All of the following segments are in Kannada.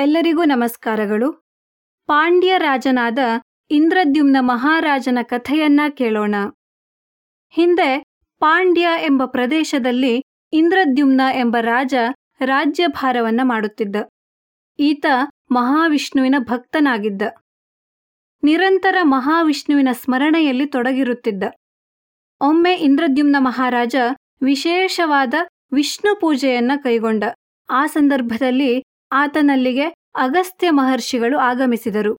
ಎಲ್ಲರಿಗೂ ನಮಸ್ಕಾರಗಳು. ಪಾಂಡ್ಯ ರಾಜನಾದ ಇಂದ್ರದ್ಯುಮ್ನ ಮಹಾರಾಜನ ಕಥೆಯನ್ನ ಕೇಳೋಣ. ಹಿಂದೆ ಪಾಂಡ್ಯ ಎಂಬ ಪ್ರದೇಶದಲ್ಲಿ ಇಂದ್ರದ್ಯುಮ್ನ ಎಂಬ ರಾಜ ರಾಜ್ಯಭಾರವನ್ನ ಮಾಡುತ್ತಿದ್ದ. ಈತ ಮಹಾವಿಷ್ಣುವಿನ ಭಕ್ತನಾಗಿದ್ದ. ನಿರಂತರ ಮಹಾವಿಷ್ಣುವಿನ ಸ್ಮರಣೆಯಲ್ಲಿ ತೊಡಗಿರುತ್ತಿದ್ದ. ಒಮ್ಮೆ ಇಂದ್ರದ್ಯುಮ್ನ ಮಹಾರಾಜ ವಿಶೇಷವಾದ ವಿಷ್ಣು ಪೂಜೆಯನ್ನ ಕೈಗೊಂಡ. ಆ ಸಂದರ್ಭದಲ್ಲಿ ಆತನಲ್ಲಿಗೆ ಅಗಸ್ತ್ಯ ಮಹರ್ಷಿಗಳು ಆಗಮಿಸಿದರು.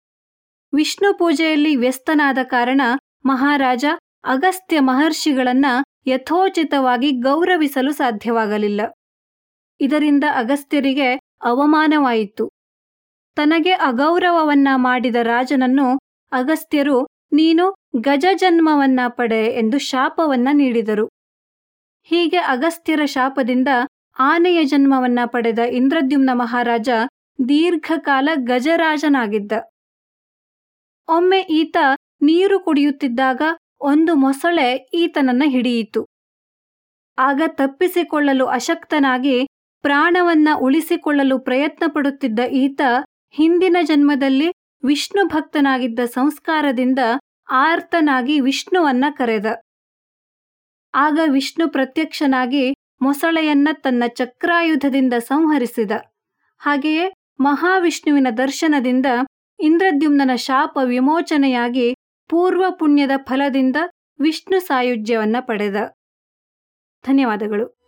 ವಿಷ್ಣು ಪೂಜೆಯಲ್ಲಿ ವ್ಯಸ್ತನಾದ ಕಾರಣ ಮಹಾರಾಜ ಅಗಸ್ತ್ಯ ಮಹರ್ಷಿಗಳನ್ನ ಯಥೋಚಿತವಾಗಿ ಗೌರವಿಸಲು ಸಾಧ್ಯವಾಗಲಿಲ್ಲ. ಇದರಿಂದ ಅಗಸ್ತ್ಯರಿಗೆ ಅವಮಾನವಾಯಿತು. ತನಗೆ ಅಗೌರವವನ್ನ ಮಾಡಿದ ರಾಜನನ್ನು ಅಗಸ್ತ್ಯರು, ನೀನು ಗಜಜನ್ಮವನ್ನ ಪಡೆ ಎಂದು ಶಾಪವನ್ನ ನೀಡಿದರು. ಹೀಗೆ ಅಗಸ್ತ್ಯರ ಶಾಪದಿಂದ ಆನೆಯ ಜನ್ಮವನ್ನ ಪಡೆದ ಇಂದ್ರದ್ಯುಮ್ನ ಮಹಾರಾಜ ದೀರ್ಘಕಾಲ ಗಜರಾಜನಾಗಿದ್ದ. ಒಮ್ಮೆ ಈತ ನೀರು ಕುಡಿಯುತ್ತಿದ್ದಾಗ ಒಂದು ಮೊಸಳೆ ಈತನನ್ನ ಹಿಡಿಯಿತು. ಆಗ ತಪ್ಪಿಸಿಕೊಳ್ಳಲು ಅಶಕ್ತನಾಗಿ ಪ್ರಾಣವನ್ನ ಉಳಿಸಿಕೊಳ್ಳಲು ಪ್ರಯತ್ನ ಪಡುತ್ತಿದ್ದ ಈತ ಹಿಂದಿನ ಜನ್ಮದಲ್ಲಿ ವಿಷ್ಣು ಭಕ್ತನಾಗಿದ್ದ ಸಂಸ್ಕಾರದಿಂದ ಆರ್ತನಾಗಿ ವಿಷ್ಣುವನ್ನ ಕರೆದ. ಆಗ ವಿಷ್ಣು ಪ್ರತ್ಯಕ್ಷನಾಗಿ ಮೊಸಳೆಯನ್ನ ತನ್ನ ಚಕ್ರಾಯುಧದಿಂದ ಸಂಹರಿಸಿದ. ಹಾಗೆಯೇ ಮಹಾವಿಷ್ಣುವಿನ ದರ್ಶನದಿಂದ ಇಂದ್ರದ್ಯುಮ್ನ ಶಾಪ ವಿಮೋಚನೆಯಾಗಿ ಪೂರ್ವ ಪುಣ್ಯದ ಫಲದಿಂದ ವಿಷ್ಣು ಸಾಯುಜ್ಯವನ್ನ ಪಡೆದ. ಧನ್ಯವಾದಗಳು.